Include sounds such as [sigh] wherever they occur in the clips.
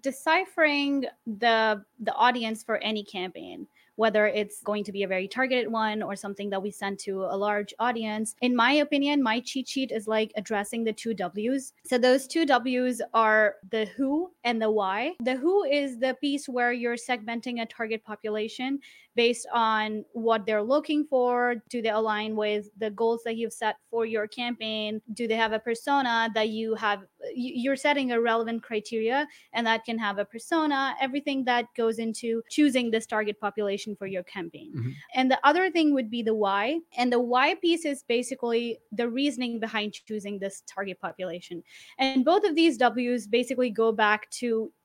deciphering the the audience for any campaign whether it's going to be a very targeted one or something that we send to a large audience. In my opinion, my cheat sheet is like addressing the two W's. So those two W's are the who and the why. The who is the piece where you're segmenting a target population based on what they're looking for. Do they align with the goals that you've set for your campaign? Do they have a persona that you have? You're setting a relevant criteria, and that can have a persona, everything that goes into choosing this target population for your campaign. Mm-hmm. And the other thing would be the why. And the why piece is basically the reasoning behind choosing this target population. And both of these W's basically go back to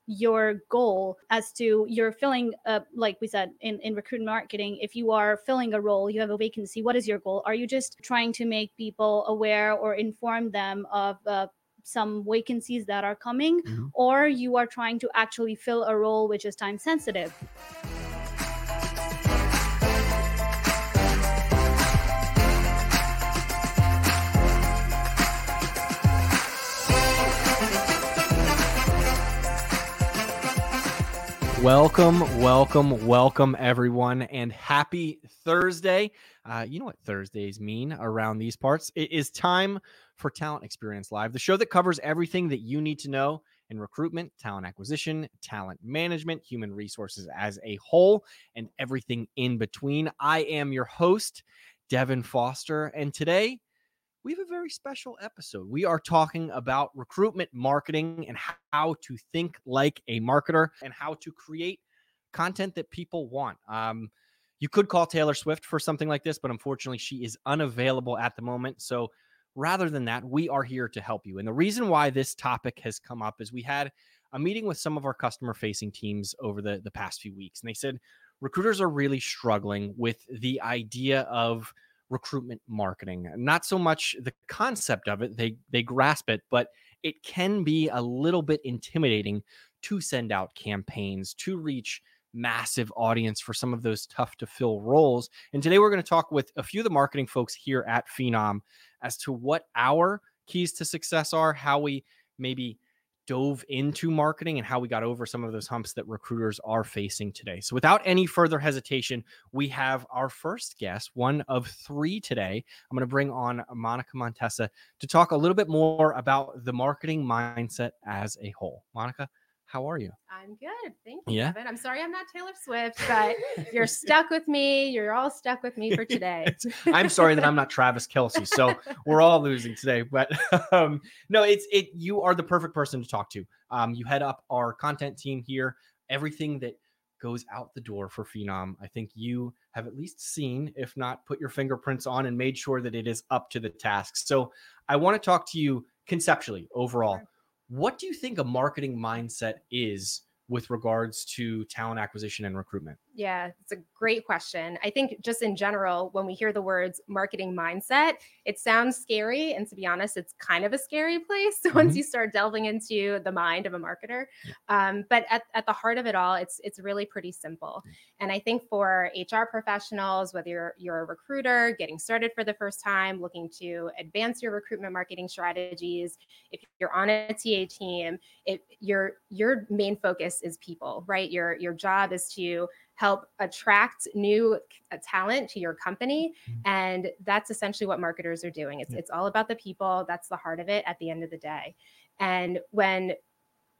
your goal as to you're filling uh, like we said in, in recruitment marketing if you are filling a role you have a vacancy what is your goal? Are you just trying to make people aware or inform them of uh, some vacancies that are coming? Mm-hmm. or you are trying to actually fill a role which is time sensitive Welcome, welcome, welcome, everyone, and happy Thursday. Uh, you know what Thursdays mean around these parts. It is time for Talent Experience Live, the show that covers everything that you need to know in recruitment, talent acquisition, talent management, human resources as a whole, and everything in between. I am your host, Devin Foster, and today we have a very special episode. We are talking about recruitment marketing and how to think like a marketer and how to create content that people want. Um, you could call Taylor Swift for something like this, but unfortunately, she is unavailable at the moment. So rather than that, we are here to help you. And the reason why this topic has come up is we had a meeting with some of our customer facing teams over the, the past few weeks, and they said recruiters are really struggling with the idea of recruitment marketing. Not so much the concept of it, they they grasp it, but it can be a little bit intimidating to send out campaigns to reach massive audience for some of those tough to fill roles. And today we're going to talk with a few of the marketing folks here at Phenom as to what our keys to success are, how we maybe dove into marketing and how we got over some of those humps that recruiters are facing today. So, without any further hesitation, we have our first guest, one of three today. I'm going to bring on Monica Montesa to talk a little bit more about the marketing mindset as a whole. Monica, how are you? I'm good. Thank you, yeah. Kevin. I'm sorry I'm not Taylor Swift, but [laughs] you're stuck with me. You're all stuck with me for [laughs] today. I'm sorry that I'm not Travis Kelce. So [laughs] we're all losing today. But um, no, it's it you are the perfect person to talk to. Um, you head up our content team here. Everything that goes out the door for Phenom, I think you have at least seen, if not put your fingerprints on and made sure that it is up to the task. So I want to talk to you conceptually overall. Sure what do you think a marketing mindset is with regards to talent acquisition and recruitment? Yeah, it's a great question. I think just in general, when we hear the words marketing mindset, it sounds scary. And to be honest, it's kind of a scary place [laughs] mm-hmm. once you start delving into the mind of a marketer. Um, but at, at the heart of it all, it's it's really pretty simple. And I think for HR professionals, whether you're you're a recruiter getting started for the first time, looking to advance your recruitment marketing strategies, if you're on a TA team, it, your your main focus is people, right? Your your job is to help attract new uh, talent to your company mm-hmm. and that's essentially what marketers are doing it's, yeah. it's all about the people that's the heart of it at the end of the day and when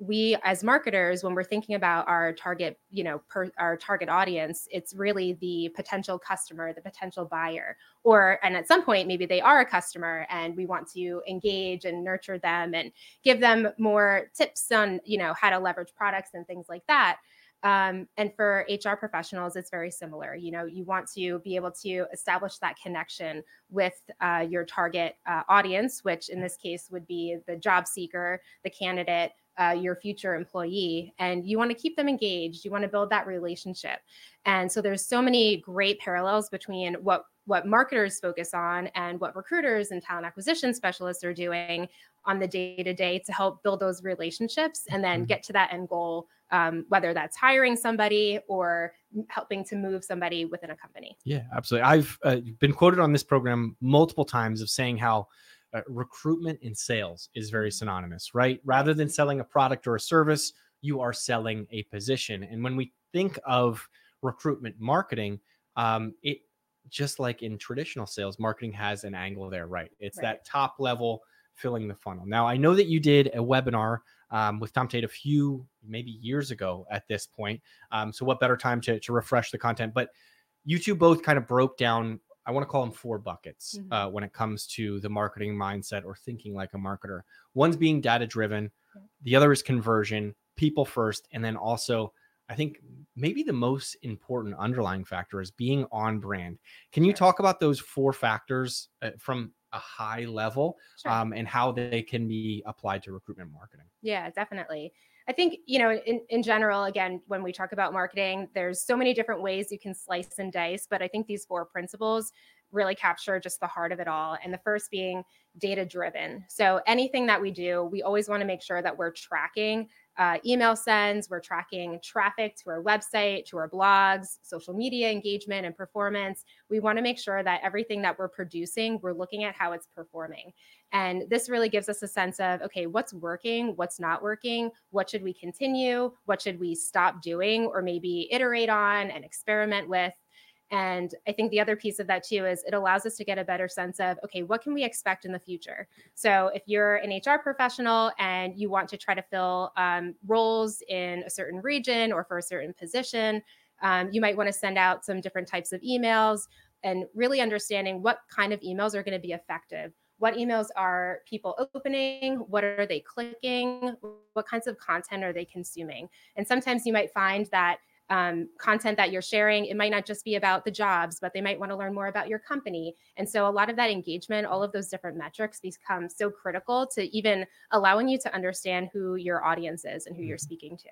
we as marketers when we're thinking about our target you know per, our target audience it's really the potential customer the potential buyer or and at some point maybe they are a customer and we want to engage and nurture them and give them more tips on you know how to leverage products and things like that um, and for HR professionals, it's very similar. You know, you want to be able to establish that connection with uh, your target uh, audience, which in this case would be the job seeker, the candidate, uh, your future employee and you want to keep them engaged you want to build that relationship and so there's so many great parallels between what what marketers focus on and what recruiters and talent acquisition specialists are doing on the day to day to help build those relationships and then mm-hmm. get to that end goal um, whether that's hiring somebody or helping to move somebody within a company. Yeah, absolutely. I've uh, been quoted on this program multiple times of saying how uh, recruitment and sales is very mm-hmm. synonymous, right? Rather than selling a product or a service, you are selling a position. And when we think of recruitment marketing, um, it just like in traditional sales, marketing has an angle there, right? It's Right. that top level filling the funnel. Now, I know that you did a webinar um, with Tom Tate a few, maybe years ago at this point. Um, so, what better time to, to refresh the content? But you two both kind of broke down, I want to call them four buckets Mhm. uh, when it comes to the marketing mindset or thinking like a marketer. One's being data driven, Yeah. the other is conversion, people first, and then also, I think maybe the most important underlying factor is being on brand. Can you Sure. talk about those four factors uh, from a high level Sure. um, and how they can be applied to recruitment marketing? Yeah, definitely. I think, you know, in, in general, again, when we talk about marketing, there's so many different ways you can slice and dice, but I think these four principles really capture just the heart of it all. And the first being data driven. So anything that we do, we always want to make sure that we're tracking uh, email sends, we're tracking traffic to our website, to our blogs, social media engagement and performance. We want to make sure that everything that we're producing, we're looking at how it's performing. And this really gives us a sense of okay, what's working, what's not working, what should we continue, what should we stop doing, or maybe iterate on and experiment with. And I think the other piece of that too is it allows us to get a better sense of okay, what can we expect in the future? So if you're an HR professional and you want to try to fill um, roles in a certain region or for a certain position, um, you might want to send out some different types of emails and really understanding what kind of emails are going to be effective what emails are people opening? What are they clicking? What kinds of content are they consuming? And sometimes you might find that um, content that you're sharing it might not just be about the jobs but they might want to learn more about your company. And so a lot of that engagement all of those different metrics become so critical to even allowing you to understand who your audience is and who you're Mhm. speaking to.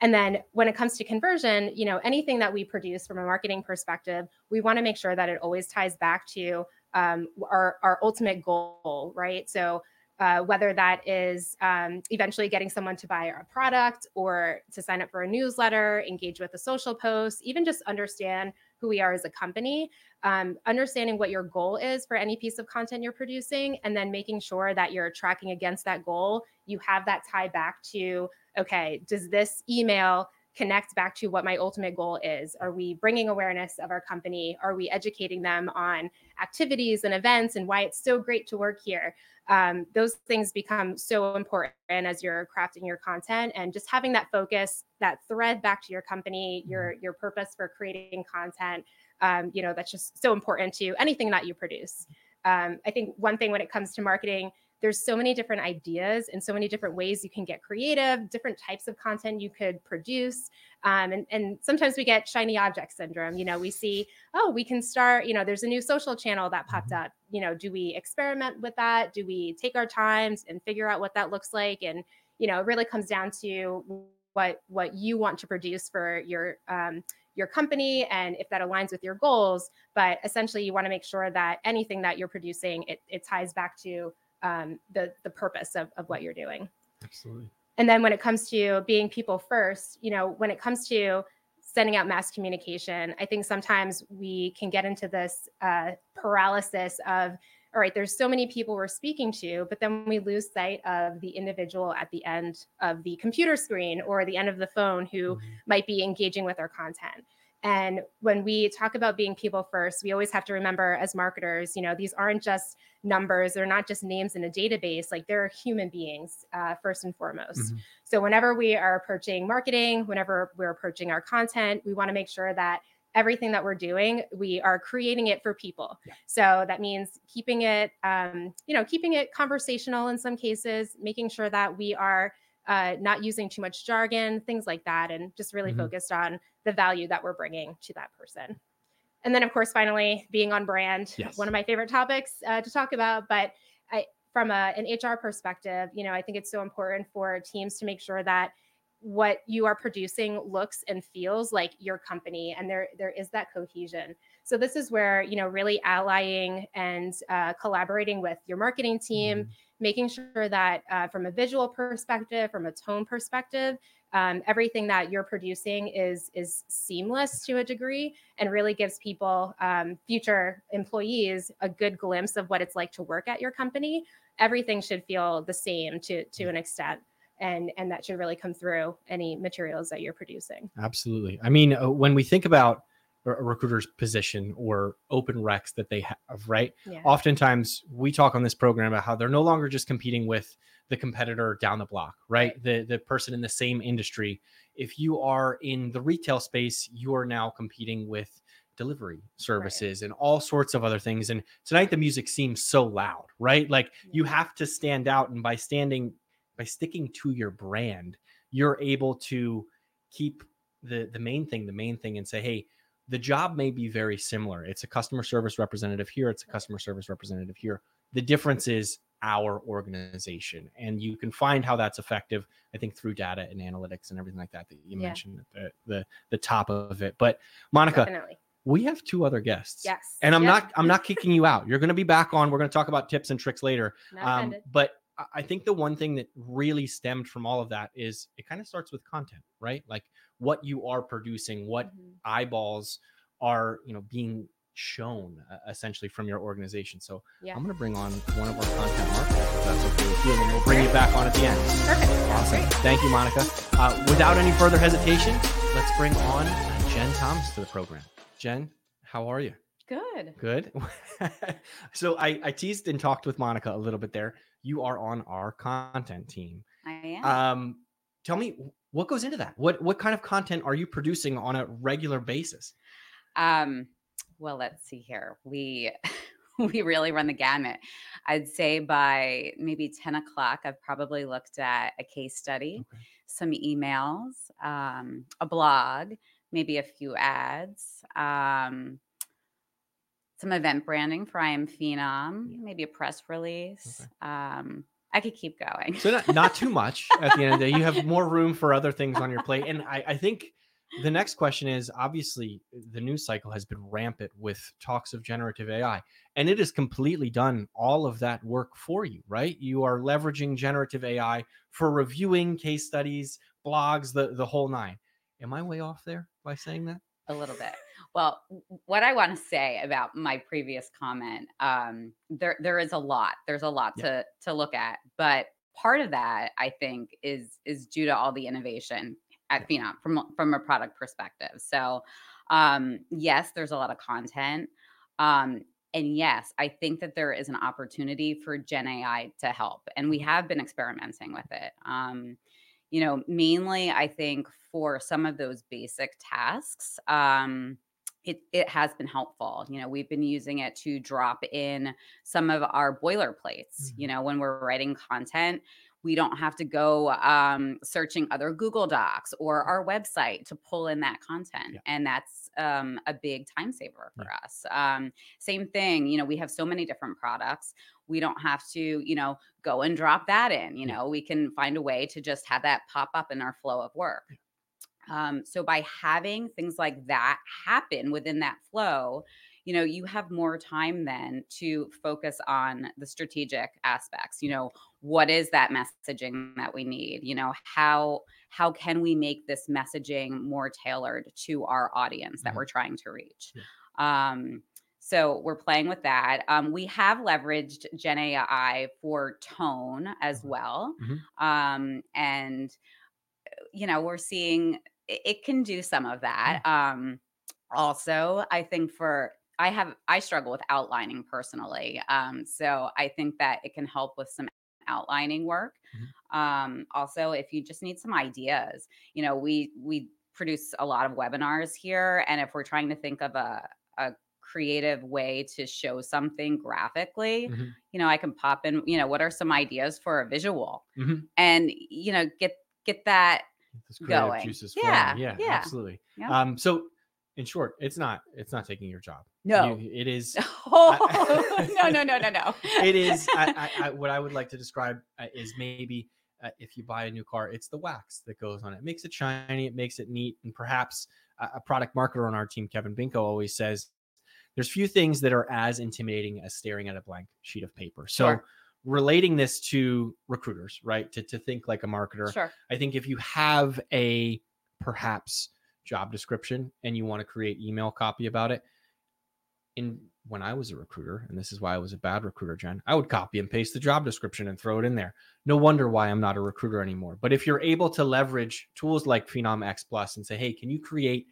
And then when it comes to conversion you know anything that we produce from a marketing perspective we want to make sure that it always ties back to um, our, our ultimate goal, right? So uh, whether that is um, eventually getting someone to buy a product or to sign up for a newsletter, engage with a social post, even just understand who we are as a company, um, understanding what your goal is for any piece of content you're producing, and then making sure that you're tracking against that goal. You have that tie back to, okay, does this email connect back to what my ultimate goal is? Are we bringing awareness of our company? Are we educating them on activities and events and why it's so great to work here? Um, those things become so important as you're crafting your content and just having that focus, that thread back to your company, your your purpose for creating content. Um, you know, that's just so important to anything that you produce. Um, I think one thing when it comes to marketing, there's so many different ideas and so many different ways you can get creative, different types of content you could produce. Um, and, and sometimes we get shiny object syndrome. You know, we see, oh, we can start, you know, there's a new social channel that popped up. You know, do we experiment with that? Do we take our times and figure out what that looks like? And, you know, it really comes down to what what you want to produce for your um, your company and if that aligns with your goals. But essentially, you want to make sure that anything that you're producing, it, it ties back to um, the the purpose of, of what you're doing. Absolutely. And then when it comes to being people first, you know, when it comes to sending out mass communication, I think sometimes we can get into this uh, paralysis of, all right, there's so many people we're speaking to, but then we lose sight of the individual at the end of the computer screen or the end of the phone who Mhm. might be engaging with our content. And when we talk about being people first, we always have to remember as marketers, you know, these aren't just numbers, they're not just names in a database, like they're human beings uh, first and foremost. Mhm. So whenever we are approaching marketing, whenever we're approaching our content, we want to make sure that everything that we're doing, we are creating it for people. Yeah. So that means keeping it, um, you know, keeping it conversational in some cases, making sure that we are uh, not using too much jargon, things like that, and just really Mhm. focused on the value that we're bringing to that person. And then, of course, finally, being on brand, Yes. one of my favorite topics uh, to talk about. But I, from a, an HR perspective, you know, I think it's so important for teams to make sure that what you are producing looks and feels like your company and there there is that cohesion so this is where you know really allying and uh, collaborating with your marketing team Mhm. making sure that uh, from a visual perspective from a tone perspective um, everything that you're producing is is seamless to a degree and really gives people um, future employees a good glimpse of what it's like to work at your company everything should feel the same to to an extent and and that should really come through any materials that you're producing. Absolutely. I mean, uh, when we think about a recruiter's position or open recs that they have, right? Yeah. Oftentimes we talk on this program about how they're no longer just competing with the competitor down the block, right? The the person in the same industry. If you are in the retail space, you are now competing with delivery services right. and all sorts of other things. And tonight the music seems so loud, right? Like yeah. you have to stand out and by standing by sticking to your brand, you're able to keep the the main thing the main thing and say, "Hey, the job may be very similar. It's a customer service representative here, it's a customer service representative here. The difference is our organization. And you can find how that's effective, I think, through data and analytics and everything like that that you yeah. mentioned at the, the, the top of it. But Monica, Definitely. we have two other guests. Yes. And I'm not I'm not [laughs] kicking you out. You're gonna be back on. We're gonna talk about tips and tricks later. Um, but I think the one thing that really stemmed from all of that is it kind of starts with content, right? Like what you are producing, what mm-hmm. eyeballs are, you know, being shown uh, essentially from your organization. So yeah. I'm going to bring on one of our content marketers, if that's okay with you, and we'll bring you back on at the end. Perfect. Awesome. Thank you, Monica. Uh, without any further hesitation, let's bring on Jen Thomas to the program. Jen, how are you? Good. Good. [laughs] so I, I teased and talked with Monica a little bit there. You are on our content team. I am. Um, tell me what goes into that. What what kind of content are you producing on a regular basis? Um, well, let's see here. We [laughs] we really run the gamut. I'd say by maybe 10 o'clock, I've probably looked at a case study, okay. some emails, um, a blog, maybe a few ads, um, some event branding for I Am Phenom, maybe a press release. Okay. Um, I could keep going. so not, not too [laughs] much at the end of the day. You have more room for other things on your plate. And I, I think the next question is obviously the news cycle has been rampant with talks of generative AI, and it has completely done all of that work for you, right? You are leveraging generative AI for reviewing case studies, blogs, the the whole nine. Am I way off there by saying that? A little bit. Well, what I want to say about my previous comment, um, there there is a lot. There's a lot yeah. to to look at, but part of that I think is is due to all the innovation at Phenom from from a product perspective. So, um, yes, there's a lot of content. Um, and yes, I think that there is an opportunity for Gen AI to help, and we have been experimenting with it. Um, you know, mainly I think for some of those basic tasks, um, it, it has been helpful. You know, we've been using it to drop in some of our boilerplates. Mm-hmm. You know, when we're writing content, we don't have to go um, searching other Google Docs or our website to pull in that content. Yeah. And that's um, a big time saver for yeah. us. Um, same thing, you know, we have so many different products. We don't have to, you know, go and drop that in. You know, we can find a way to just have that pop up in our flow of work. Yeah. Um, so by having things like that happen within that flow, you know, you have more time then to focus on the strategic aspects. You know, what is that messaging that we need? You know, how how can we make this messaging more tailored to our audience that mm-hmm. we're trying to reach? Yeah. Um, so we're playing with that. Um, we have leveraged Gen AI for tone as mm-hmm. well, mm-hmm. um, and you know we're seeing it can do some of that. Um, also, I think for I have I struggle with outlining personally. Um, so I think that it can help with some outlining work. Mm-hmm. Um, also, if you just need some ideas, you know, we we produce a lot of webinars here, and if we're trying to think of a a creative way to show something graphically, mm-hmm. you know, I can pop in, you know, what are some ideas for a visual, mm-hmm. and you know, get get that going. yeah, yeah, yeah, absolutely. Yeah. Um, so in short, it's not it's not taking your job. No, you, it is. [laughs] Oh, I, [laughs] no, no, no, no, no. [laughs] it is. I, I, what I would like to describe uh, is maybe uh, if you buy a new car, it's the wax that goes on it. it makes it shiny, it makes it neat, and perhaps a product marketer on our team, Kevin Binko, always says there's few things that are as intimidating as staring at a blank sheet of paper. So. Sure relating this to recruiters, right? To, to think like a marketer. Sure. I think if you have a perhaps job description and you want to create email copy about it, in when I was a recruiter, and this is why I was a bad recruiter, Jen, I would copy and paste the job description and throw it in there. No wonder why I'm not a recruiter anymore. But if you're able to leverage tools like Phenom X Plus and say, hey, can you create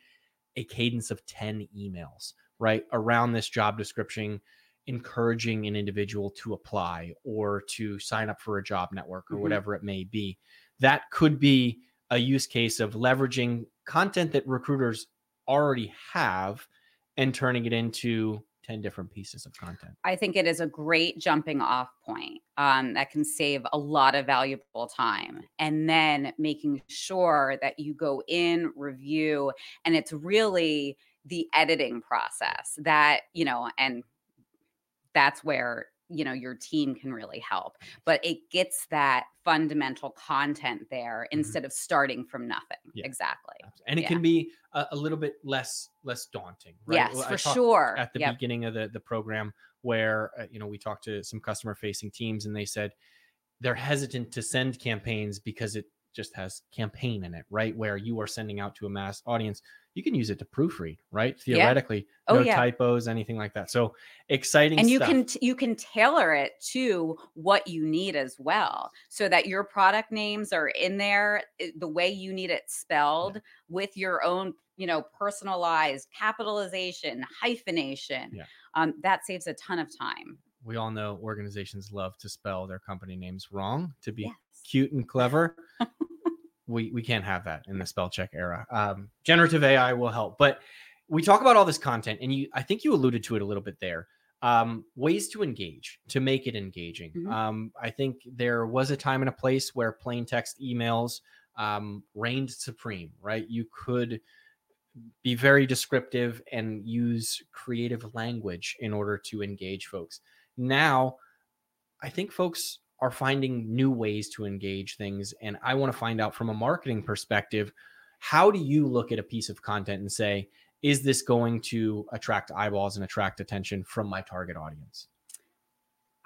a cadence of 10 emails, right, around this job description, encouraging an individual to apply or to sign up for a job network or Mhm. whatever it may be? That could be a use case of leveraging content that recruiters already have and turning it into 10 different pieces of content. I think it is a great jumping off point um, that can save a lot of valuable time. And then making sure that you go in, review, and it's really the editing process that, you know, and that's where you know your team can really help but it gets that fundamental content there instead of starting from nothing Mm-hmm. Yeah. exactly And it Yeah. can be a, a little bit less less daunting, right? yes Well, for sure At the Yep. beginning of the, the program, where uh, you know we talked to some customer facing teams, and they said they're hesitant to send campaigns because it just has campaign in it, right? Where you are sending out to a mass audience, you can use it to proofread, right? Yeah. Theoretically, Oh, no yeah. typos, anything like that. So exciting, and you stuff. can you can tailor it to what you need as well so that your product names are in there the way you need it spelled with your own you know personalized capitalization hyphenation Yeah. um, that saves a ton of time we all know organizations love to spell their company names wrong to be yes cute and clever. [laughs] we we can't have that in the spell check era. Um, generative AI will help, but we talk about all this content, and you I think you alluded to it a little bit there. Um, ways to engage to make it engaging. Mhm. Um, I think there was a time and a place where plain text emails um, reigned supreme. Right, you could be very descriptive and use creative language in order to engage folks. Now, I think folks are finding new ways to engage things. And I want to find out from a marketing perspective how do you look at a piece of content and say, is this going to attract eyeballs and attract attention from my target audience?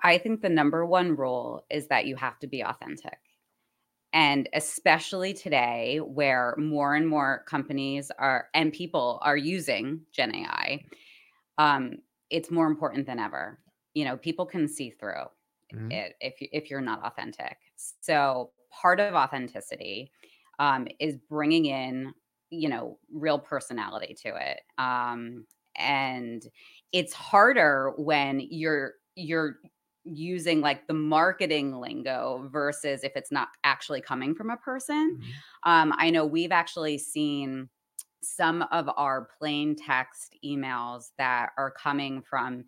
I think the number one rule is that you have to be authentic. And especially today, where more and more companies are and people are using Gen AI, um, it's more important than ever. You know, people can see through Mhm. it if if you're not authentic. So part of authenticity um, is bringing in, you know, real personality to it. Um, and it's harder when you're you're using like the marketing lingo versus if it's not actually coming from a person. Mhm. Um, I know we've actually seen some of our plain text emails that are coming from,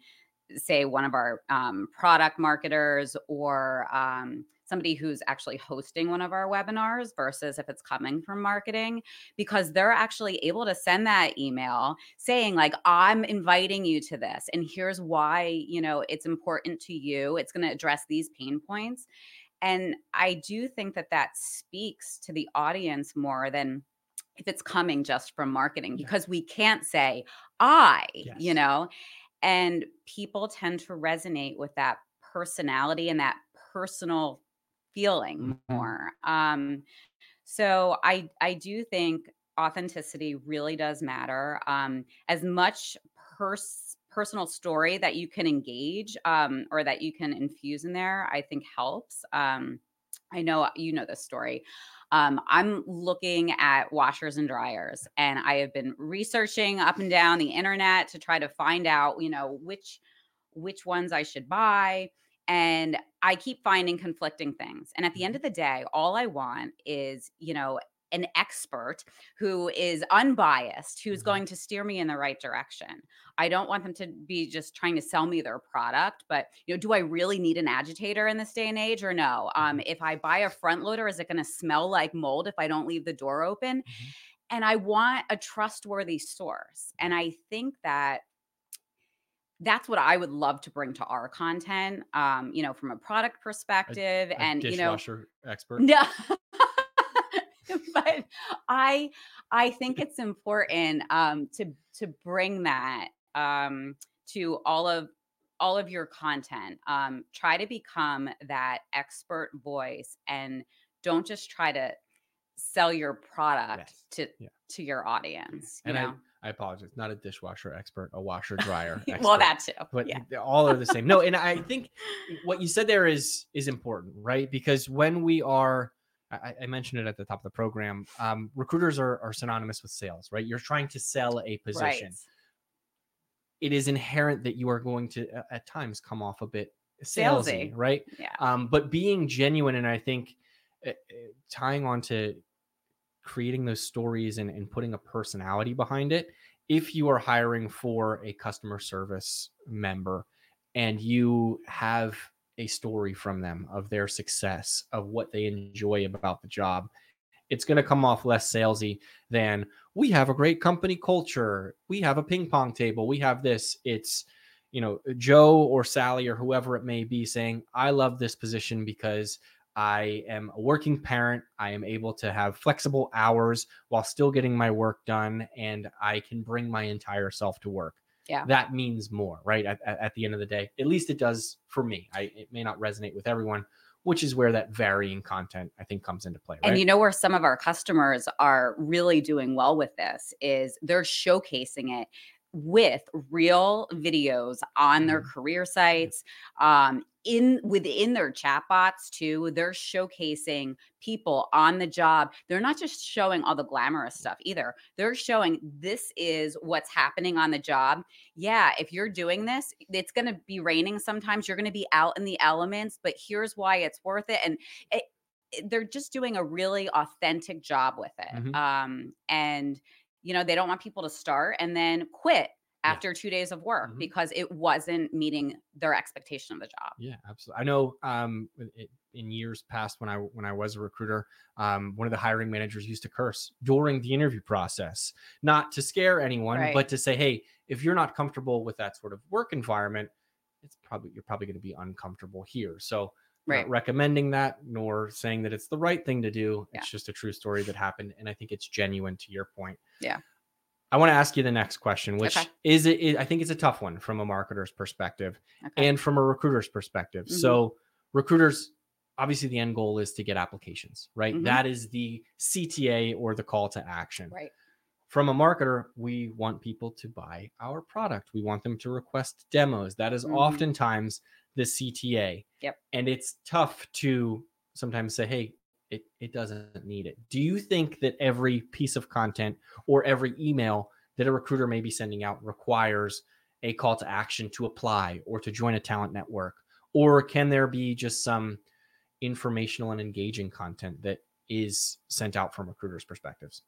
say, one of our um, product marketers or um, somebody who's actually hosting one of our webinars versus if it's coming from marketing, because they're actually able to send that email saying, like, I'm inviting you to this, and here's why, you know, it's important to you. It's going to address these pain points. And I do think that that speaks to the audience more than if it's coming just from marketing because we can't say I, you know, and people tend to resonate with that personality and that personal feeling Mhm. more. Um, so I I do think authenticity really does matter. Um, as much pers- personal story that you can engage um, or that you can infuse in there, I think helps. Um, I know you know this story. Um, I'm looking at washers and dryers, and I have been researching up and down the internet to try to find out, you know, which which ones I should buy. And I keep finding conflicting things. And at the end of the day, all I want is, you know, an expert who is unbiased, who's Mhm. going to steer me in the right direction. I don't want them to be just trying to sell me their product, but you know, do I really need an agitator in this day and age or no? Um, if I buy a front loader, is it going to smell like mold if I don't leave the door open? Mhm. And I want a trustworthy source. And I think that that's what I would love to bring to our content, um, you know, from a product perspective A and, you know, dishwasher expert. no. [laughs] but I I think it's important um to to bring that um to all of all of your content. Um try to become that expert voice and don't just try to sell your product Yes. to Yeah. to your audience, you And I, know. I apologize. Not a dishwasher expert, a washer [laughs] dryer. well, that too. But yeah. they all are the same. No, and I [laughs] think what you said there is is important, right? Because when we are, I, I mentioned it at the top of the program. Um, recruiters are, are synonymous with sales, right? You're trying to sell a position. Right. It is inherent that you are going to at times come off a bit salesy, Salesy. right? Yeah. um, but being genuine and i think uh, tying on to creating those stories and, and putting a personality behind it if you are hiring for a customer service member and you have a story from them of their success of what they enjoy about the job. It's going to come off less salesy than we have a great company culture. We have a ping pong table. We have this. It's you know joe or sally or whoever it may be saying i love this position because i am a working parent. I am able to have flexible hours while still getting my work done and i can bring my entire self to work Yeah. that means more right at, at, the end of the day at least it does for me I, it may not resonate with everyone which is where that varying content i think comes into play right And you know where some of our customers are really doing well with this is they're showcasing it with real videos on their Mhm. career sites um in within their chatbots too they're showcasing people on the job. They're not just showing all the glamorous stuff either. They're showing this is what's happening on the job. Yeah if you're doing this it's going to be raining sometimes. You're going to be out in the elements but here's why it's worth it. And it, they're just doing a really authentic job with it Mhm. um and you know they don't want people to start and then quit Yeah. after two days of work Mhm. because it wasn't meeting their expectation of the job Yeah, absolutely. I know um, in- in- in years past when I when I was a recruiter, um, one of the hiring managers used to curse during the interview process, not to scare anyone, Right. but to say, "Hey, if you're not comfortable with that sort of work environment, it's probably you're probably going to be uncomfortable here." So, Right. not recommending that nor saying that it's the right thing to do. Yeah. It's just a true story that happened, and I think it's genuine. To your point, Yeah. I want to ask you the next question, which Okay. is it? I think it's a tough one from a marketer's perspective okay and from a recruiter's perspective. Mhm. So, recruiters, obviously, the end goal is to get applications, right? Mhm. That is the CTA or the call to action. right From a marketer, we want people to buy our product. We want them to request demos. That is Mhm. oftentimes the CTA. Yep. And it's tough to sometimes say, hey, it, it doesn't need it. Do you think that every piece of content or every email that a recruiter may be sending out requires a call to action to apply or to join a talent network? Or can there be just some informational and engaging content that is sent out from recruiters' perspectives?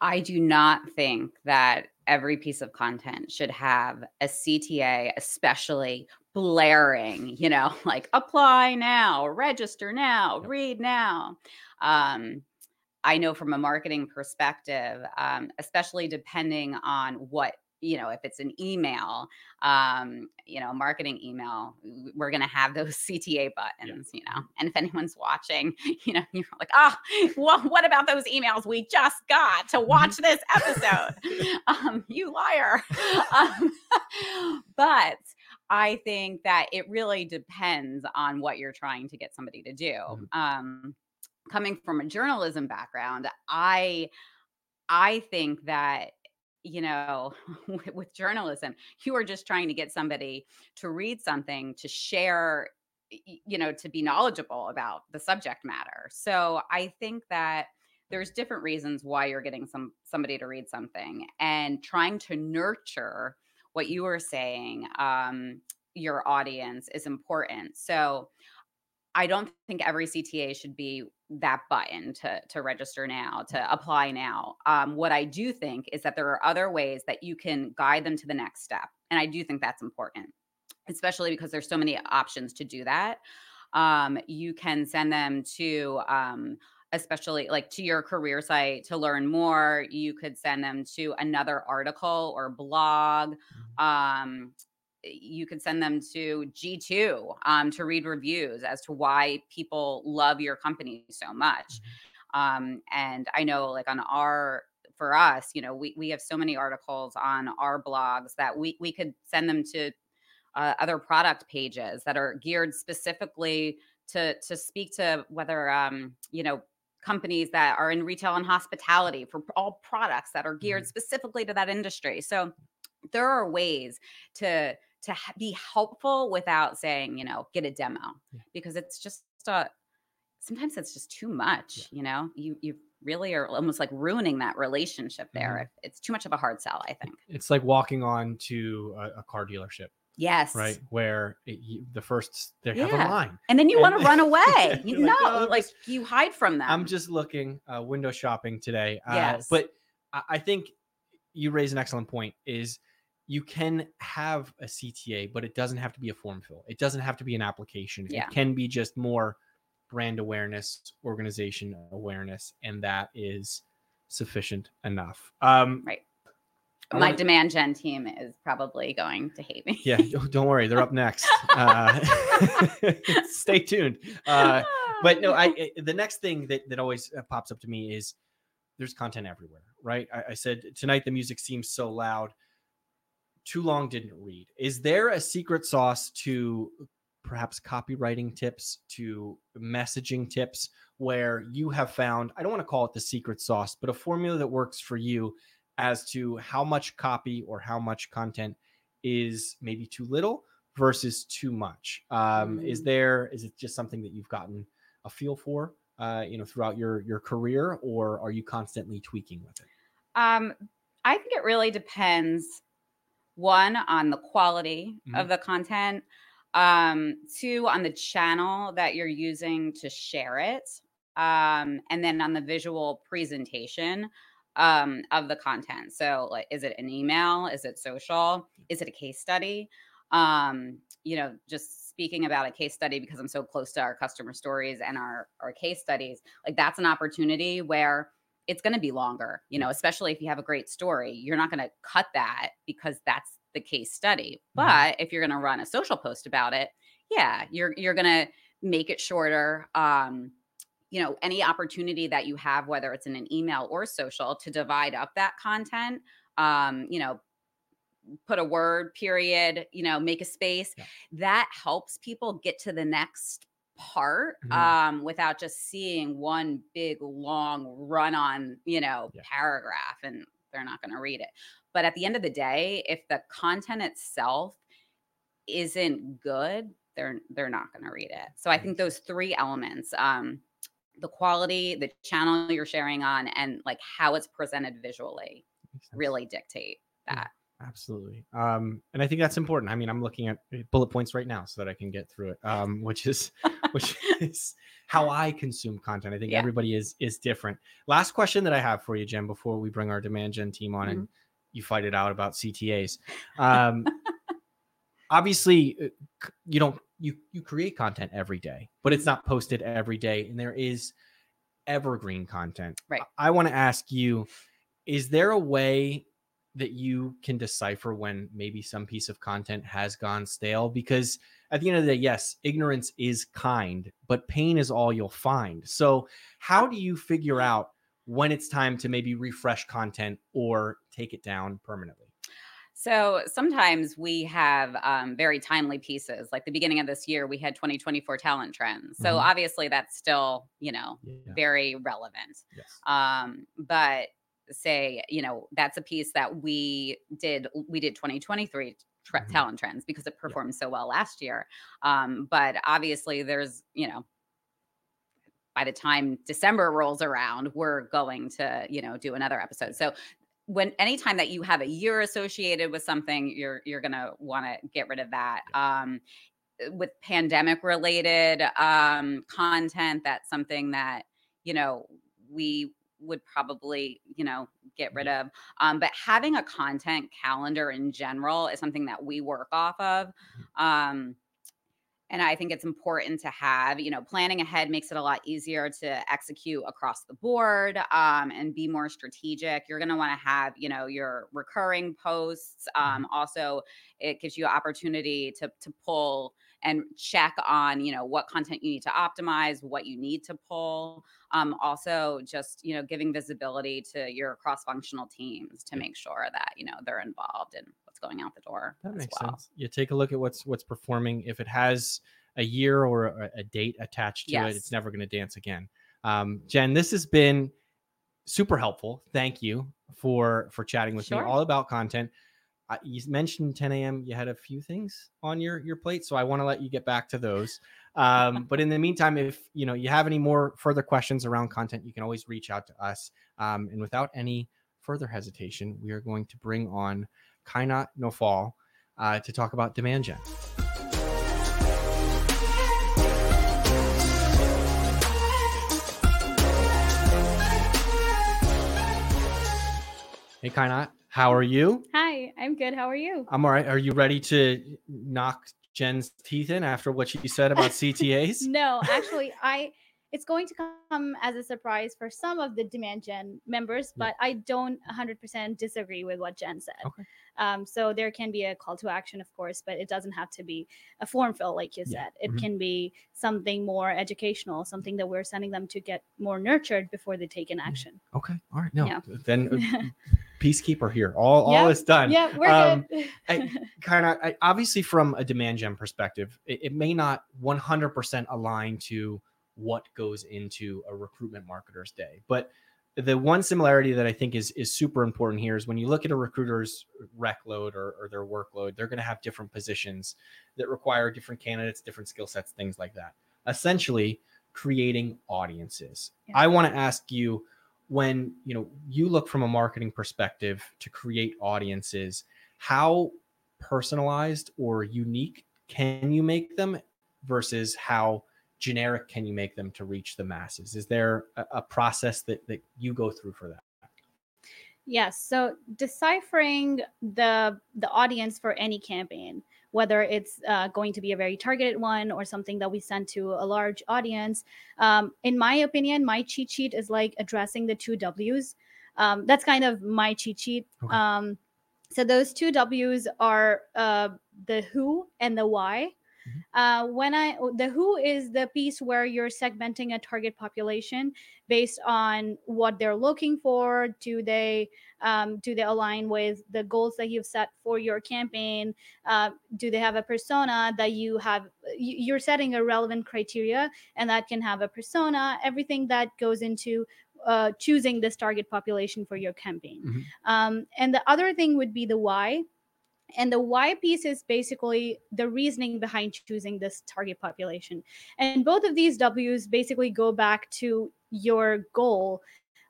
I do not think that every piece of content should have a CTA, especially blaring, you know, [laughs] like apply now, register now, read now. Um, I know from a marketing perspective, um, especially depending on what, you know, if it's an email, um, you know, marketing email, we're going to have those [laughs] CTA buttons, you know, and if anyone's watching, [laughs] you know, you're like, ah, well, what about those emails we just got to watch this episode? [laughs] um, you liar. um, but I think that it really depends on what you're trying to get somebody to do. Mhm. Um, coming from a journalism background, I I think that you know [laughs] with, journalism, you are just trying to get somebody to read something to share you know to be knowledgeable about the subject matter. So I think that there's different reasons why you're getting some somebody to read something and trying to nurture what you were saying um, your audience is important so i don't think every cta should be that button to to register now to apply now. Um, what i do think is that there are other ways that you can guide them to the next step and i do think that's important especially because there's so many options to do that. Um, you can send them to um, especially like to your career site to learn more. You could send them to another article or blog um, you could send them to g2 um, to read reviews as to why people love your company so much um, and i know like on our for us you know we, we have so many articles on our blogs that we, we could send them to uh, other product pages that are geared specifically to to speak to whether um you know companies that are in retail and hospitality for all products that are geared Mhm. specifically to that industry. So there are ways to to be helpful without saying, you know, get a demo Yeah. because it's just a sometimes it's just too much, you know. You you really are almost like ruining that relationship there. Mhm. It's too much of a hard sell, I think. It's like walking on to a, a car dealership, Yes. right? Where it, you, the first they have a line. And then you want to run [laughs] away. You You're like, know, "Oh, like just- you hide from them. I'm just looking uh, window shopping today. Uh, Yes. But I, I think you raise an excellent point. Is you can have a CTA, but it doesn't have to be a form fill. It doesn't have to be an application. Yeah. It can be just more brand awareness, organization awareness, and that is sufficient enough. Um, Right. My wanna- demand gen team is probably going to hate me. yeah, don't- [laughs] don't worry, they're up next. Uh, [laughs] stay tuned. Uh, but no, I [laughs] I- the next thing that that always uh, pops up to me is there's content everywhere, right? I, I said tonight the music seems so loud. Too long didn't read. Is there a secret sauce to perhaps copywriting tips, to messaging tips, where you have found? I don't want to call it the secret sauce, but a formula that works for you as to how much copy or how much content is maybe too little versus too much. Um, Is Mm. there? Is it just something that you've gotten a feel for, uh, you know, throughout your your career, or are you constantly tweaking with it? Um, I think it really depends. One on the quality Mhm. of the content. Um, two on the channel that you're using to share it. Um, and then on the visual presentation um, of the content. So, like, is it an email? Is it social? Is it a case study? Um, you know, just speaking about a case study because I'm so close to our customer stories and our our case studies, like that's an opportunity where it's going to be longer, you know, especially if you have a great story. You're not going to cut that because that's the case study. Mhm. But if you're going to run a social post about it, yeah, you're you're going to make it shorter. Um, you know, any opportunity that you have, whether it's in an email or social, to divide up that content, um, you know, put a word period, you know, make a space. Yeah. That helps people get to the next part Mhm. um without just seeing one big long run on, you know, Yeah. paragraph and they're not going to read it. But at the end of the day, if the content itself isn't good, they're they're not going to read it. So I think those three elements um the quality, the channel you're sharing on and like how it's presented visually really dictate that. Absolutely. Um, and I think that's important. I mean, I'm looking at uh, bullet points right now so that I can get through it. Um, which is [laughs] which is how I consume content. I think Yeah. everybody is is different. Last question that I have for you, Jen, before we bring our demand gen team on and you fight it out about CTAs. Um, [laughs] obviously, uh, you don't you you create content every day, but it's not posted every day, and there is evergreen content. Right. I want to ask you: Is there a way that you can decipher when maybe some piece of content has gone stale? Because at the end of the day, yes, ignorance is kind, but pain is all you'll find. So, how do you figure out when it's time to maybe refresh content or take it down permanently? So sometimes we have um, very timely pieces. Like the beginning of this year, we had 2024 talent trends. So Mhm. obviously, that's still you know Yeah. very relevant. Yes. Um, but say you know that's a piece that we did we did 2023 tre- Mhm. talent trends because it performed so well last year. Um, but obviously, there's you know by the time December rolls around, we're going to, you know, do another episode. So when anytime that you have a year associated with something, you're you're gonna want to get rid of that. Um with pandemic related um content, that's something that, you know, we would probably, you know, get rid of. Um, but having a content calendar in general is something that we work off of. Um, and I think it's important to have, you know, planning ahead makes it a lot easier to execute across the board um, and be more strategic. You're going to want to have, you know, your recurring posts. Um, also, it gives you opportunity to to pull and check on, you know, what content you need to optimize, what you need to pull. Um, also, just you know, giving visibility to your cross-functional teams to make sure that you know they're involved in what's going out the door. That makes well. sense. You take a look at what's what's performing. If it has a year or a, a date attached to it, it's never going to dance again. Um, Jen, this has been super helpful. Thank you for for chatting with Sure. me all about content. Uh, you mentioned 10 a.m. You had a few things on your your plate, so I want to let you get back to those. Um, but in the meantime, if you know you have any more further questions around content, you can always reach out to us. Um, and without any further hesitation, we are going to bring on Kainat Nofal uh, to talk about demand gen. Hey, Kainat, how are you? Hi, I'm good. How are you? I'm all right. Are you ready to knock Jen's teeth in after what she said about [laughs] CTAs? No, actually, I it's going to come as a surprise for some of the demand gen members, Yeah. but I don't 100% disagree with what Jen said. Okay. Um, so there can be a call to action, of course, but it doesn't have to be a form fill, like you Yeah. said. It Mhm. can be something more educational, something that we're sending them to get more nurtured before they take an action. Okay. All right. No. Yeah. Then uh, [laughs] peacekeeper here. All all is done. yeah, we're Um, good. [laughs] Kind of obviously from a demand gen perspective it, it may not 100% align to what goes into a recruitment marketer's day. But the one similarity that i think is is super important here is when you look at a recruiter's rec load or, or their workload they're going to have different positions that require different candidates different skill sets things like that. Essentially creating audiences. Yeah. i want to ask you when you know you look from a marketing perspective to create audiences how personalized or unique can you make them versus how generic can you make them to reach the masses is there a, a process that, that you go through for that Yes. So deciphering the the audience for any campaign, whether it's uh, going to be a very targeted one or something that we send to a large audience, um, in my opinion, my cheat sheet is like addressing the two Ws. Um, that's kind of my cheat sheet. Okay. Um, so those two W's are uh, the who and the why. Uh, when I the who is the piece where you're segmenting a target population based on what they're looking for. Do they um, do they align with the goals that you've set for your campaign? Uh, do they have a persona that you have? you- You're setting a relevant criteria, and that can have a persona. Everything that goes into uh, choosing this target population for your campaign. Mhm. Um, and the other thing would be the why. And the why piece is basically the reasoning behind choosing this target population. And both of these W's basically go back to your goal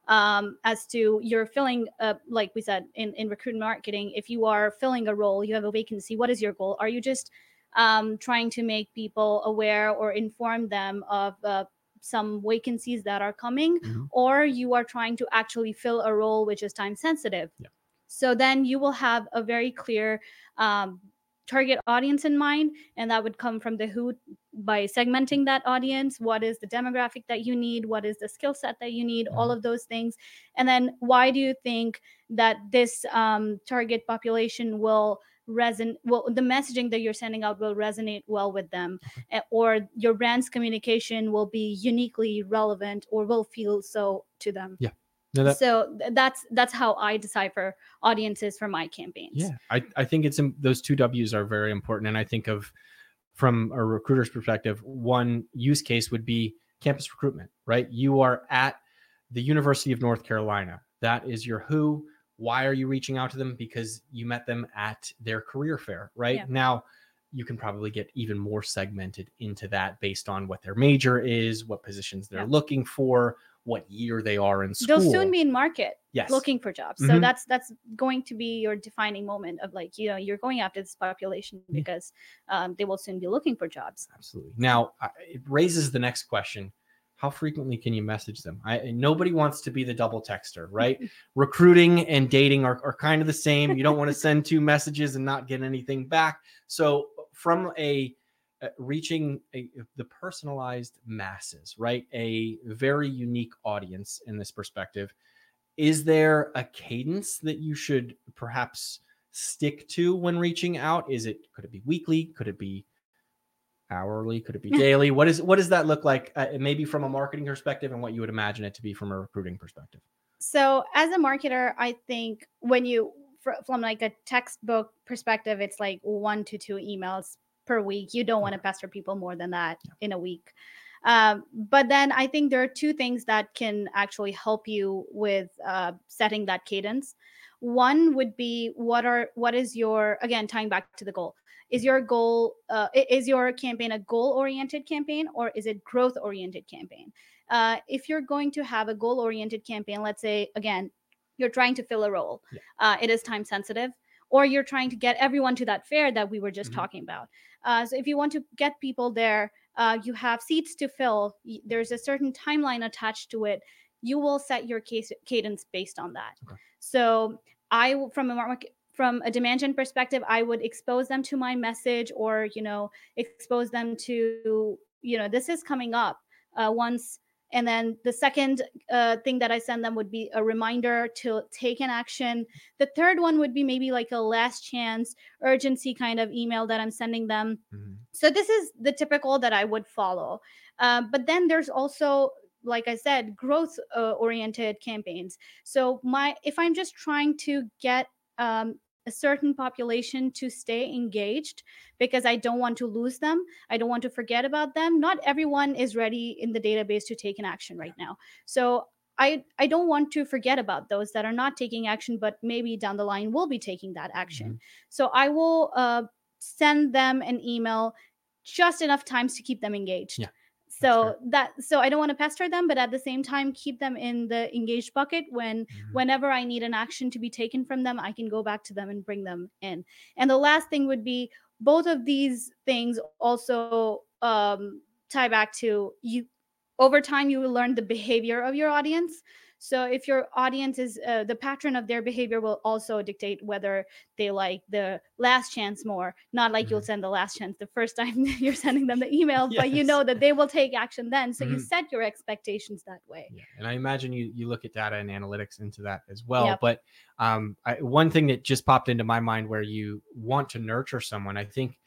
um, as to you're filling, uh, like we said in, in recruitment marketing, if you are filling a role, you have a vacancy, what is your goal? Are you just um, trying to make people aware or inform them of uh, some vacancies that are coming, Mhm. or you are trying to actually fill a role which is time sensitive? Yeah. So then you will have a very clear um, target audience in mind, and that would come from the who by segmenting that audience. What is the demographic that you need? What is the skill set that you need? All Mhm. of those things. And then why do you think that this um, target population will resonate? Well, the messaging that you're sending out will resonate well with them, eh, or your brand's communication will be uniquely relevant or will feel so to them. No, that, so that's that's how I decipher audiences for my campaigns. yeah I, I think it's im- those two w's are very important and i think of from a recruiter's perspective one use case would be campus recruitment right you are at the university of north carolina that is your who why are you reaching out to them because you met them at their career fair right Yeah. now you can probably get even more segmented into that based on what their major is what positions they're Yeah. looking for what year they are in school They'll soon be in market yes looking for jobs. So Mhm. that's that's going to be your defining moment of like, you know, you're going after this population Yeah. because um, they will soon be looking for jobs. Absolutely. Now, it raises the next question. How frequently can you message them? I, nobody wants to be the double texter, right? [laughs] Recruiting and dating are, are kind of the same. You don't want to send two messages and not get anything back. So, from a uh, reaching a, the personalized masses, right? A very unique audience in this perspective. Is there a cadence that you should perhaps stick to when reaching out? Is it could it be weekly? Could it be hourly? Could it be [laughs] daily? what is what does that look like? Uh, maybe from a marketing perspective, and what you would imagine it to be from a recruiting perspective. So as a marketer, I think when you from like a textbook perspective, it's like one to two emails per week. You don't want to pester people more than that in a week. Um, but then I think there are two things that can actually help you with uh, setting that cadence. One would be what are what is your again tying back to the goal is your goal uh, is your campaign a goal oriented campaign or is it growth oriented campaign uh, if you're going to have a goal oriented campaign let's say again you're trying to fill a role Yeah. uh, it is time sensitive or you're trying to get everyone to that fair that we were just Mhm. talking about uh, so if you want to get people there uh, you have seats to fill there's a certain timeline attached to it you will set your case cadence based on that Okay. so I, from a market from a demand gen perspective i would expose them to my message or you know expose them to you know this is coming up uh, once and then the second uh, thing that i send them would be a reminder to take an action. The third one would be maybe like a last chance urgency kind of email that i'm sending them. Mhm. so this is the typical that i would follow. Uh, but then there's also like i said growth uh, oriented campaigns. So my if i'm just trying to get um, a certain population to stay engaged because i don't want to lose them. I don't want to forget about them. Not everyone is ready in the database to take an action right now. So I, I don't want to forget about those that are not taking action, but maybe down the line will be taking that action. So I will uh, send them an email just enough times to keep them engaged. Yeah, So that so I don't want to pester them, but at the same time keep them in the engaged bucket when Mhm. whenever I need an action to be taken from them, I can go back to them and bring them in. And the last thing would be both of these things also um, tie back to you. Over time, you will learn the behavior of your audience. So if your audience is uh, the pattern of their behavior will also dictate whether they like the last chance more. Not like you'll Mhm. send the last chance the first time [laughs] you're sending them the email, but you know that they will take action then. So you Mhm. set your expectations that way. Yeah, and I imagine you you look at data and analytics into that as well. Yep. But um, I, one thing that just popped into my mind where you want to nurture someone, I think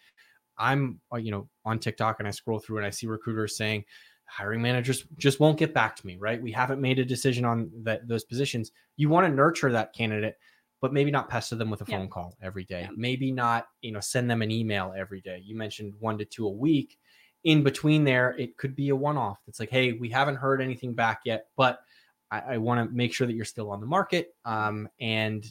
I'm uh, you know on TikTok and I scroll through and I see recruiters saying hiring managers just won't get back to me. Right? We haven't made a decision on that those positions. You want to nurture that candidate. But maybe not pester them with a Yeah. phone call every day. Yeah. Maybe not, you know, send them an email every day. You mentioned one to two a week in between there, it could be a one off. It's like, hey, we haven't heard anything back yet, but I, I want to make sure that you're still on the market. Um, and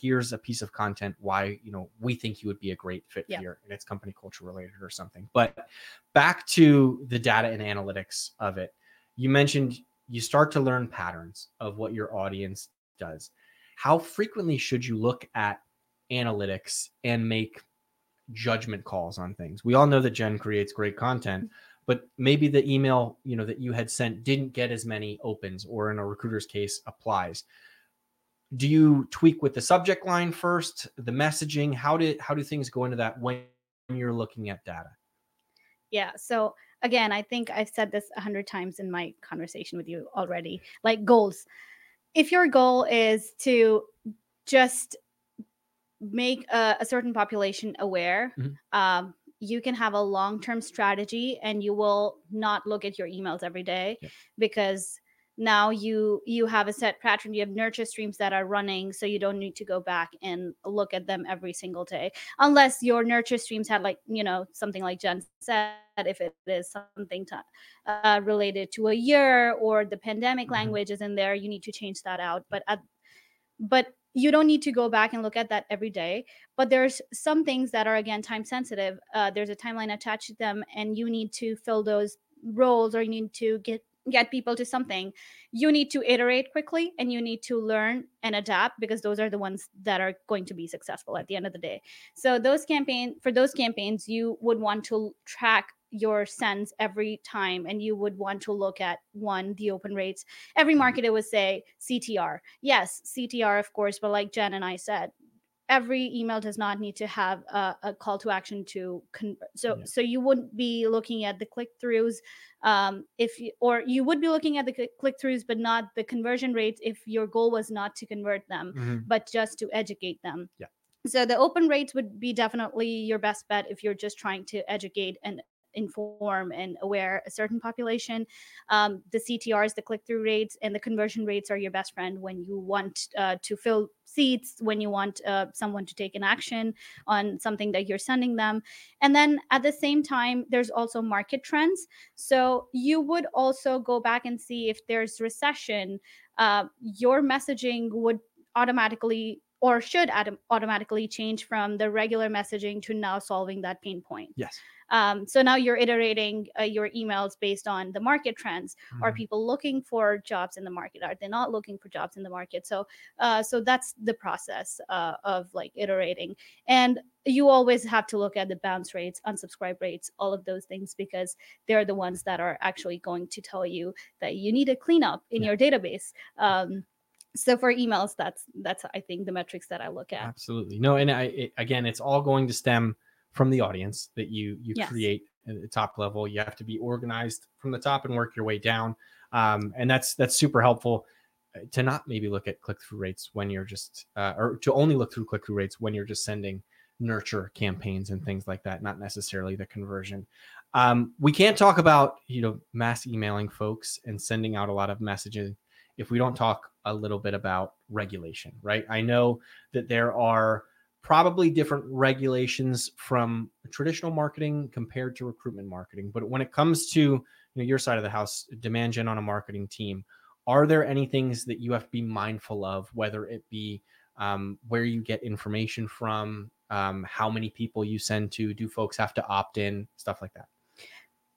here's a piece of content why you know we think you would be a great fit Yeah. here, and it's company culture related or something. But back to the data and analytics of it, you mentioned you start to learn patterns of what your audience does. How frequently should you look at analytics and make judgment calls on things. We all know that Jen creates great content, but maybe the email, you know, that you had sent didn't get as many opens or in a recruiter's case applies. Do you tweak with the subject line first, the messaging? How did how do things go into that when you're looking at data? Yeah. So again, I think I've said this a hundred times in my conversation with you already. Like goals. If your goal is to just make a, a certain population aware, Mhm. um, you can have a long-term strategy, and you will not look at your emails every day Yeah. because now you you have a set pattern you have nurture streams that are running so you don't need to go back and look at them every single day unless your nurture streams had like you know something like jen said if it is something to, uh, related to a year or the pandemic Mhm. language is in there you need to change that out but at, but you don't need to go back and look at that every day but there's some things that are again time sensitive uh, there's a timeline attached to them and you need to fill those roles or you need to get get people to something. You need to iterate quickly and you need to learn and adapt because those are the ones that are going to be successful at the end of the day. So those campaign for those campaigns you would want to track your sends every time and you would want to look at one the open rates every marketer would say ctr yes ctr of course but like jen and i said every email does not need to have a, a call to action to con- so Yeah. so you wouldn't be looking at the click throughs um if you or you would be looking at the click throughs but not the conversion rates if your goal was not to convert them Mhm. but just to educate them Yeah. so the open rates would be definitely your best bet if you're just trying to educate and inform and aware a certain population. Um, the CTRs, the click through rates, and the conversion rates are your best friend when you want uh, to fill seats, when you want uh, someone to take an action on something that you're sending them. And then at the same time, there's also market trends. So you would also go back and see if there's recession, uh, your messaging would automatically or should automatically change from the regular messaging to now solving that pain point. Yes. Um, so now you're iterating uh, your emails based on the market trends. Mm-hmm. Are people looking for jobs in the market? Are they not looking for jobs in the market? So, uh, so that's the process uh, of like iterating. And you always have to look at the bounce rates, unsubscribe rates, all of those things because they're the ones that are actually going to tell you that you need a cleanup in yeah. your database. Um, so for emails that's that's i think the metrics that i look at absolutely no and i it, again it's all going to stem from the audience that you you yes. create at the top level you have to be organized from the top and work your way down um, and that's that's super helpful uh, to not maybe look at click-through rates when you're just uh, or to only look through click-through rates when you're just sending nurture campaigns and things like that not necessarily the conversion um, we can't talk about you know mass emailing folks and sending out a lot of messages if we don't talk a little bit about regulation, right? I know that there are probably different regulations from traditional marketing compared to recruitment marketing, but when it comes to you know your side of the house, demand gen on a marketing team, are there any things that you have to be mindful of, whether it be um, where you get information from, um, how many people you send to, do folks have to opt in, stuff like that?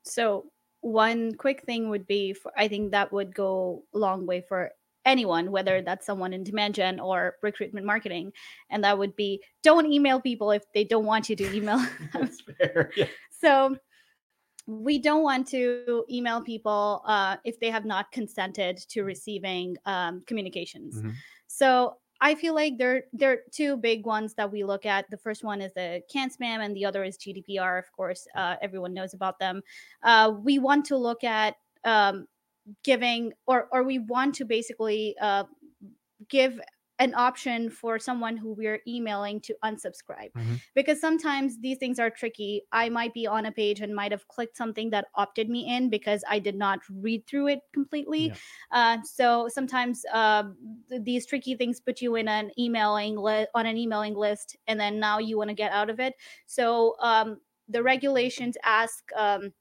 So one quick thing would be for, i think that would go a long way for anyone whether that's someone in demand gen or recruitment marketing and that would be don't email people if they don't want you to email [laughs] [laughs] that's fair [laughs] yeah. so we don't want to email people uh, if they have not consented to receiving um, communications mm-hmm. so I feel like there there are two big ones that we look at. The first one is the CAN-SPAM, and the other is GDPR. Of course, uh, everyone knows about them. Uh, we want to look at um, giving, or or we want to basically uh, give an option for someone who we're emailing to unsubscribe mm-hmm. because sometimes these things are tricky i might be on a page and might have clicked something that opted me in because i did not read through it completely yeah. uh, so sometimes uh, th- these tricky things put you in an emailing li- on an emailing list and then now you want to get out of it so um, the regulations ask um,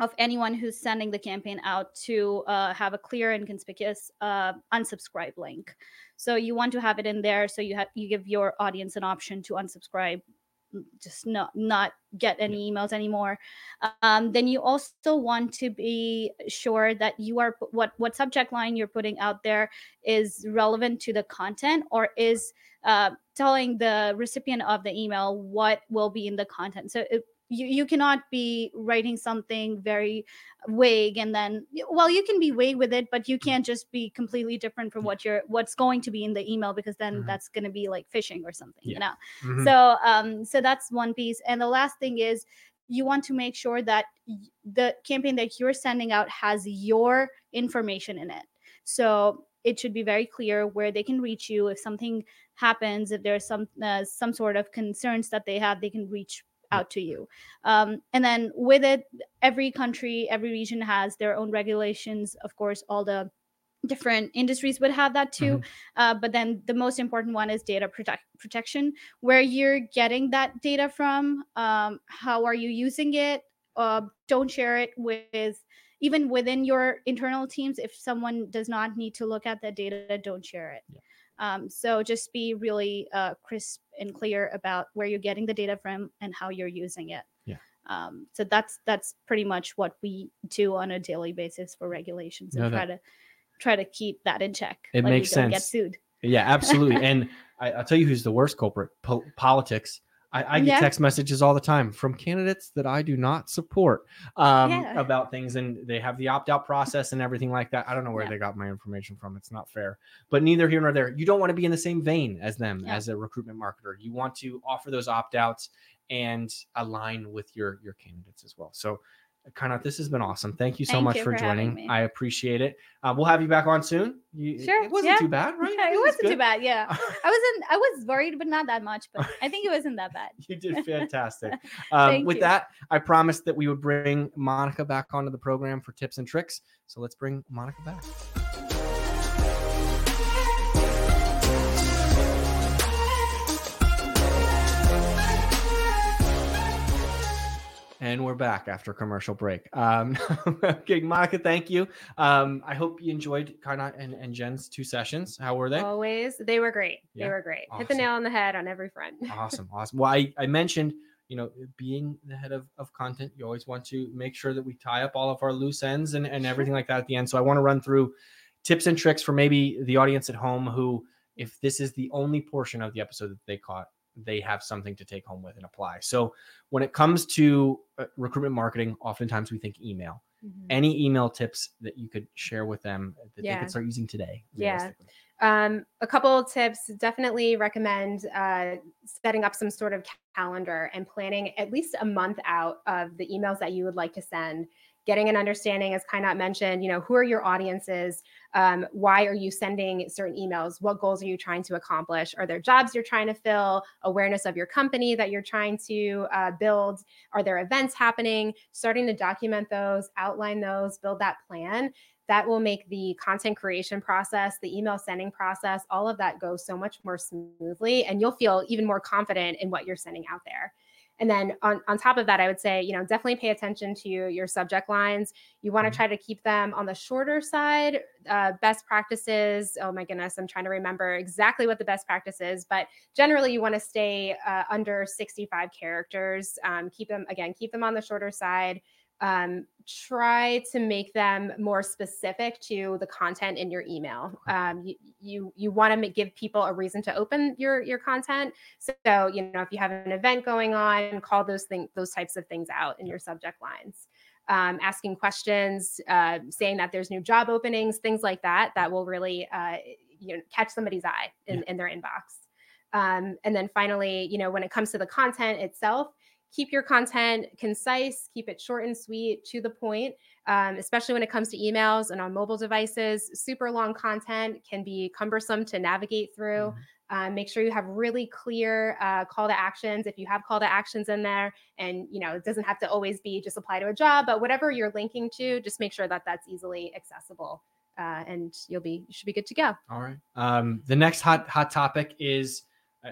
of anyone who's sending the campaign out to uh, have a clear and conspicuous uh, unsubscribe link. So you want to have it in there, so you have you give your audience an option to unsubscribe, just not not get any emails anymore. Um, then you also want to be sure that you are what what subject line you're putting out there is relevant to the content or is uh, telling the recipient of the email what will be in the content. So it, you, you cannot be writing something very vague and then well you can be vague with it but you can't just be completely different from what you're what's going to be in the email because then mm-hmm. that's going to be like phishing or something yeah. you know mm-hmm. so um so that's one piece and the last thing is you want to make sure that the campaign that you're sending out has your information in it so it should be very clear where they can reach you if something happens if there's some uh, some sort of concerns that they have they can reach out to you. Um, and then with it, every country, every region has their own regulations. Of course, all the different industries would have that too. Mm-hmm. Uh, but then the most important one is data protect- protection, where you're getting that data from, um, how are you using it? Uh, don't share it with even within your internal teams. If someone does not need to look at that data, don't share it. Yeah. Um, so just be really uh, crisp and clear about where you're getting the data from and how you're using it. Yeah. Um, so that's that's pretty much what we do on a daily basis for regulations and no, try to try to keep that in check. It like makes sense. Get sued. Yeah, absolutely. [laughs] and I, will tell you who's the worst culprit: po- politics. I, I get yeah. text messages all the time from candidates that I do not support um, yeah. about things, and they have the opt out process and everything like that. I don't know where yeah. they got my information from. It's not fair, but neither here nor there. You don't want to be in the same vein as them as a recruitment marketer. You want to offer those opt outs and align with your your candidates as well. So Kanat, this has been awesome. Thank you so Thank much you for for joining. I appreciate it. Uh, we'll have you back on soon. You, Sure, It wasn't yeah. too bad, right? Yeah, it was wasn't too bad. Yeah, [laughs] I wasn't. I was worried, but not that much. But I think it wasn't that bad. You did [laughs] fantastic. [laughs] Um, with you. that, I promised that we would bring Monica back onto the program for tips and tricks. So let's bring Monica back. We're back after commercial break. Um, [laughs] okay, Monica, thank you. Um, I hope you enjoyed Kana and, and Jen's two sessions. How were they? Always, they were great. Yeah. They were great. Hit the nail on the head on every front. [laughs] awesome awesome well I, I mentioned you know being the head of, of content you always want to make sure that we tie up all of our loose ends and, and everything like that at the end so i want to run through tips and tricks for maybe the audience at home who if this is the only portion of the episode that they caught they have something to take home with and apply so when it comes to uh, recruitment marketing oftentimes we think email Mhm. any email tips that you could share with them that they could start using today Yeah. Um, a couple of tips definitely recommend uh, setting up some sort of calendar and planning at least a month out of the emails that you would like to send. Getting an understanding, as Kainat mentioned, you know, who are your audiences? Um, why are you sending certain emails? What goals are you trying to accomplish? Are there jobs you're trying to fill? Awareness of your company that you're trying to uh, build? Are there events happening? Starting to document those, outline those, build that plan that will make the content creation process, the email sending process, all of that go so much more smoothly. And you'll feel even more confident in what you're sending out there. And then on, on top of that, I would say, you know, definitely pay attention to your subject lines. You want to Mhm. try to keep them on the shorter side. Uh, best practices. Oh my goodness, I'm trying to remember exactly what the best practice is, but generally you want to stay uh, under 65 characters. Um, keep them again, keep them on the shorter side um, try to make them more specific to the content in your email. Um, you you, you want to give people a reason to open your your content. So you know if you have an event going on, call those things those types of things out in your subject lines. Um, asking questions, uh, saying that there's new job openings, things like that, that will really uh, you know catch somebody's eye in, in their inbox. Um, and then finally, you know, when it comes to the content itself, keep your content concise, keep it short and sweet, to the point, um, especially when it comes to emails and on mobile devices. Super long content can be cumbersome to navigate through. Mhm. Um, make sure you have really clear uh, call to actions. If you have call to actions in there, and you know it doesn't have to always be just apply to a job, but whatever you're linking to, just make sure that that's easily accessible, uh, and you'll be you should be good to go. All right. Um, the next hot hot topic is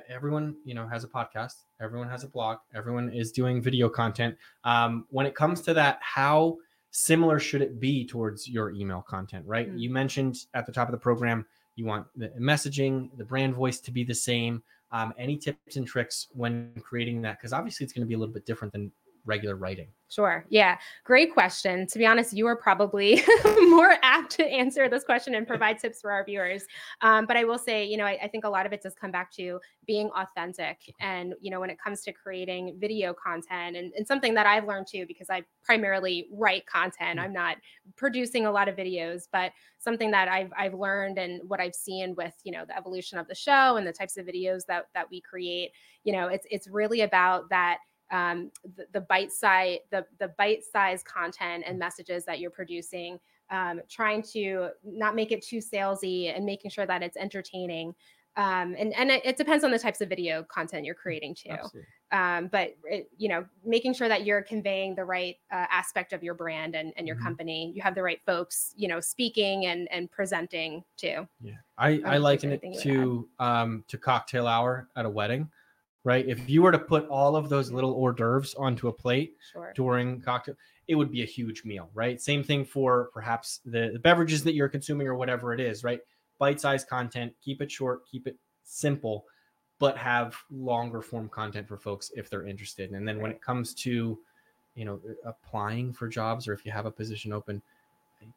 everyone you know has a podcast. Everyone has a blog. Everyone is doing video content. Um, when it comes to that, how similar should it be towards your email content? Right. Mm. You mentioned at the top of the program you want the messaging, the brand voice to be the same. Um, any tips and tricks when creating that? Because obviously it's going to be a little bit different than regular writing. Sure. Yeah. Great question. To be honest, you are probably [laughs] more apt to answer this question and [laughs] provide tips for our viewers. Um, but I will say, you know, I, I think a lot of it does come back to being authentic. And, you know, when it comes to creating video content and, and something that I've learned too, because I primarily write content, Mm. I'm not producing a lot of videos, but something that I've, I've learned and what I've seen with, you know, the evolution of the show and the types of videos that, that we create, you know, it's, it's really about that um, the, the bite size the the bite size content and messages that you're producing um, trying to not make it too salesy and making sure that it's entertaining. Um, and and it, it depends on the types of video content you're creating too. Um, but it, you know making sure that you're conveying the right uh, aspect of your brand and, and your Mhm. company. You have the right folks you know speaking and and presenting too. Yeah, I, I liken it to um to cocktail hour at a wedding, right? If you were to put all of those little hors d'oeuvres onto a plate sure during cocktail, it would be a huge meal, right? Same thing for perhaps the, the beverages that you're consuming or whatever it is, right? Bite-sized content, keep it short, keep it simple, but have longer form content for folks if they're interested. And then when it comes to, you know, applying for jobs or if you have a position open,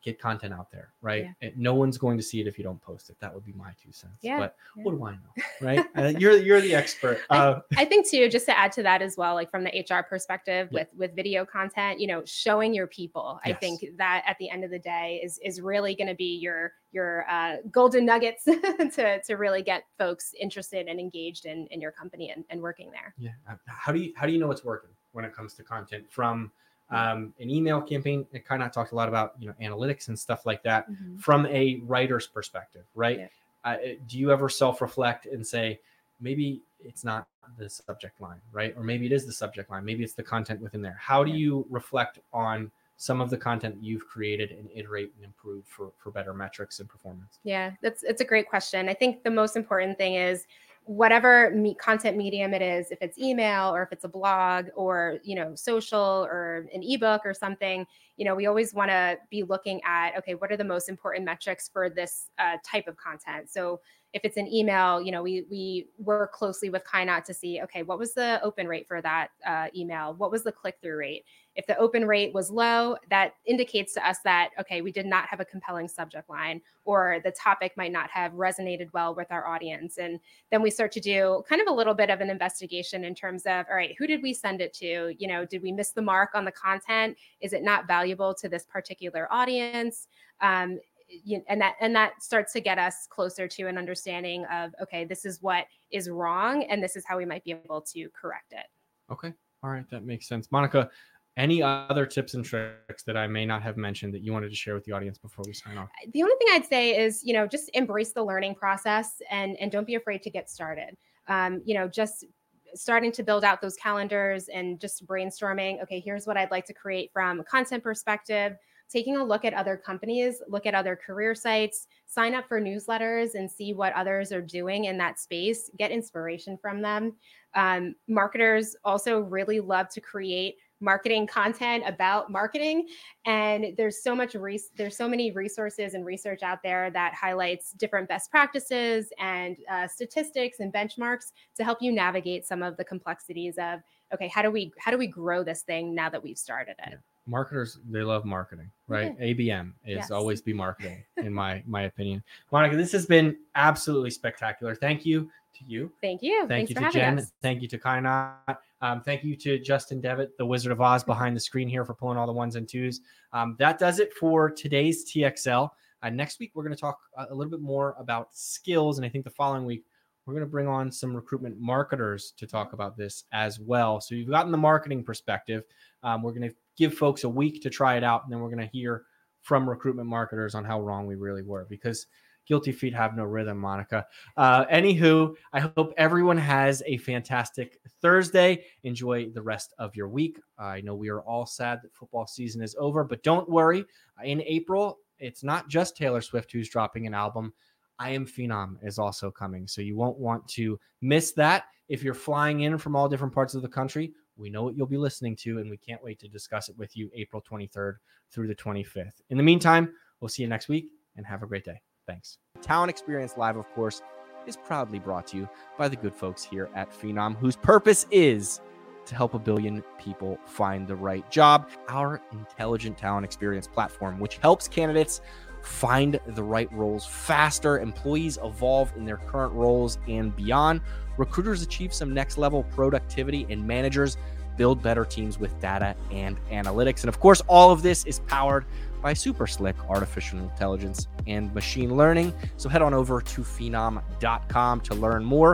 get content out there, right? Yeah. No one's going to see it if you don't post it. That would be my two cents. Yeah, But yeah. what do I know, [laughs] right? Uh, you're you're the expert. Uh, I think too, just to add to that as well, like from the HR perspective Yeah. with with video content, you know, showing your people. I think that at the end of the day is is really going to be your your uh, golden nuggets [laughs] to to really get folks interested and engaged in in your company and, and working there. Yeah. How do you how do you know it's working when it comes to content from Um, an email campaign, it kind of talked a lot about you know analytics and stuff like that Mhm. from a writer's perspective, right? Yeah. Uh, do you ever self-reflect and say maybe it's not the subject line, right? Or maybe it is the subject line. Maybe it's the content within there. How do you reflect on some of the content you've created and iterate and improve for for better metrics and performance? Yeah, that's it's a great question. I think the most important thing is whatever me- content medium it is, if it's email or if it's a blog or you know social or an ebook or something, you know, we always want to be looking at okay, what are the most important metrics for this uh, type of content? So if it's an email, you know, we we work closely with Kainat to see okay, what was the open rate for that uh, email? What was the click through rate? If the open rate was low, that indicates to us that okay, we did not have a compelling subject line or the topic might not have resonated well with our audience. And then we start to do kind of a little bit of an investigation in terms of, all right, who did we send it to? You know, did we miss the mark on the content? Is it not valuable to this particular audience? Um, and that and that starts to get us closer to an understanding of okay, this is what is wrong, and this is how we might be able to correct it. Okay. All right. That makes sense. Monica, any other tips and tricks that I may not have mentioned that you wanted to share with the audience before we sign off? the only thing I'd say is, you know, just embrace the learning process and and don't be afraid to get started. Um, you know, just starting to build out those calendars and just brainstorming. Okay, here's what I'd like to create from a content perspective. Taking a look at other companies, look at other career sites, sign up for newsletters and see what others are doing in that space. Get inspiration from them. Um, marketers also really love to create marketing content about marketing and there's so much res- there's so many resources and research out there that highlights different best practices and uh, statistics and benchmarks to help you navigate some of the complexities of okay how do we how do we grow this thing now that we've started it Yeah. Marketers, they love marketing, right? ABM is Yes. always be marketing, in my my opinion. Monica, this has been absolutely spectacular. Thank you to you. thank you Thank thanks you for to having Jen. us Thank you to Kainat. Um, thank you to Justin Devitt, the Wizard of Oz [laughs] behind the screen here for pulling all the ones and twos. Um, that does it for today's TXL. Uh, next week, we're going to talk a a little bit more about skills. And I think the following week, we're going to bring on some recruitment marketers to talk about this as well. So you've gotten the marketing perspective. Um, we're going to give folks a week to try it out. And then we're going to hear from recruitment marketers on how wrong we really were because guilty feet have no rhythm, Monica. Uh, anywho, I hope everyone has a fantastic Thursday. Enjoy the rest of your week. I know we are all sad that football season is over, but don't worry. In April, it's not just Taylor Swift who's dropping an album. I Am Phenom is also coming. So you won't want to miss that. If you're flying in from all different parts of the country, we know what you'll be listening to, and we can't wait to discuss it with you April 23rd through the 25th. In the meantime, we'll see you next week and have a great day. Thanks. Talent Experience Live, of course, is proudly brought to you by the good folks here at Phenom, whose purpose is to help a billion people find the right job. Our intelligent talent experience platform, which helps candidates find the right roles faster, employees evolve in their current roles and beyond, recruiters achieve some next level productivity, and managers build better teams with data and analytics. And of course, all of this is powered by super slick artificial intelligence and machine learning. So head on over to phenom.com to learn more.